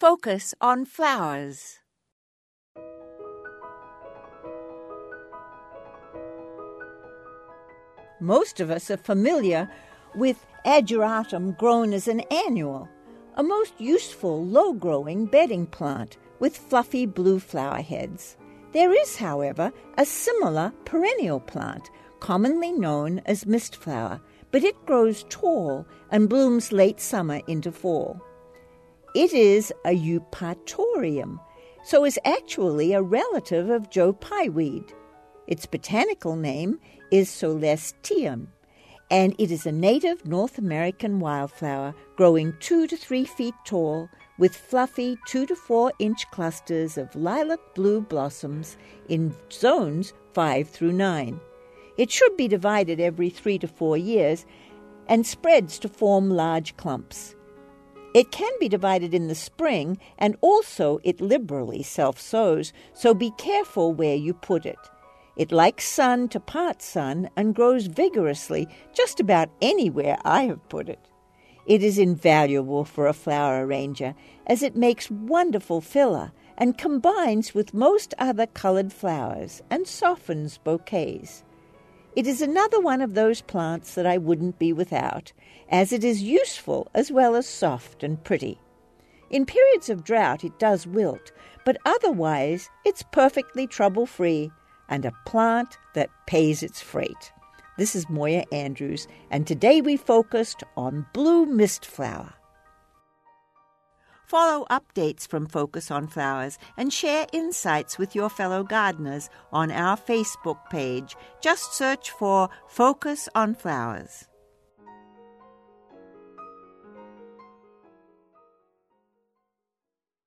Focus on flowers. Most of us are familiar with ageratum grown as an annual, a most useful low growing bedding plant with fluffy blue flower heads. There is, however, a similar perennial plant, commonly known as mistflower, but it grows tall and blooms late summer into fall. It is a eupatorium, so is actually a relative of Joe Pye weed. Its botanical name is coelestinum, and it is a native North American wildflower growing two to three feet tall with fluffy two to four inch clusters of lilac blue blossoms in zones five through nine. It should be divided every three to four years and spreads to form large clumps. It can be divided in the spring, and also it liberally self sows, so be careful where you put it. It likes sun to part sun and grows vigorously just about anywhere I have put it. It is invaluable for a flower arranger as it makes wonderful filler and combines with most other colored flowers and softens bouquets. It is another one of those plants that I wouldn't be without, as it is useful as well as soft and pretty. In periods of drought it does wilt, but otherwise it's perfectly trouble free and a plant that pays its freight. This is Moya Andrews, and today we focused on blue mist flower. Follow updates from Focus on Flowers and share insights with your fellow gardeners on our Facebook page. Just search for Focus on Flowers.